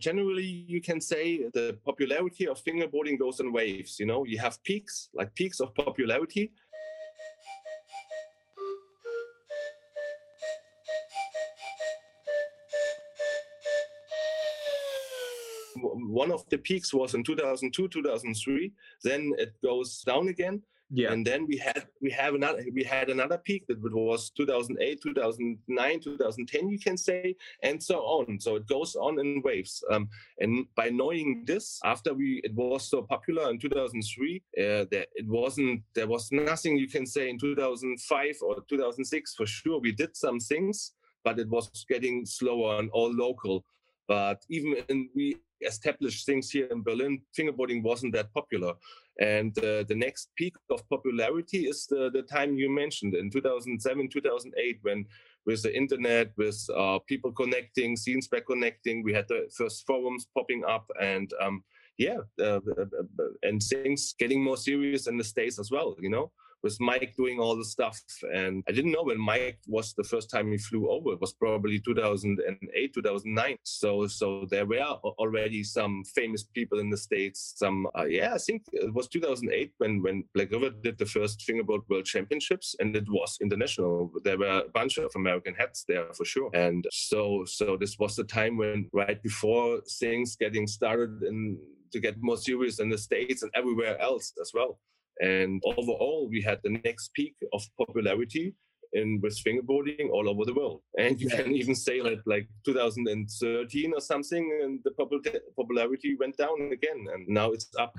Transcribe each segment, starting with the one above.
generally you can say the popularity of fingerboarding goes in waves you know? You have peaks like peaks of popularity one of the peaks was in 2002 2003 then it goes down again yeah. And then we had we have another we had another peak that was 2008, 2009, 2010, you can say, and so on. So it goes on in waves. Um, and by knowing this, after we it was so popular in 2003, uh, that it wasn't there was nothing you can say in 2005 or 2006 for sure. We did some things, but it was getting slower and all local. But even in we established things here in Berlin, fingerboarding wasn't that popular. And uh, the next peak of popularity is the, the time you mentioned in 2007, 2008, when with the internet, with uh, people connecting, scenes by connecting, we had the first forums popping up, and um, yeah, uh, uh, uh and things getting more serious in the states as well. You know, with Mike doing all the stuff. And I didn't know when Mike was the first time he flew over. It was probably 2008, 2009. So so there were already some famous people in the states. Some uh, yeah, I think it was 2008 when when Black River did the first fingerboard world championships, and it was international. There were a bunch of American hats there for sure. And so so this was the time when right before things getting started and to get more serious in the states and everywhere else as well. And overall, we had the next peak of popularity in with fingerboarding all over the world. And you yeah. can even say like like 2013 or something, and the popularity went down again, and now it's up.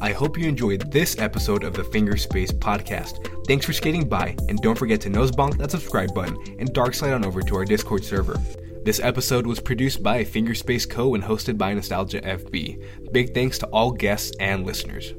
I hope you enjoyed this episode of the Fingerspace podcast. Thanks for skating by, and don't forget to nosebonk that subscribe button and dark slide on over to our Discord server. This episode was produced by Fingerspace Co. and hosted by Nostalgia FB. Big thanks to all guests and listeners.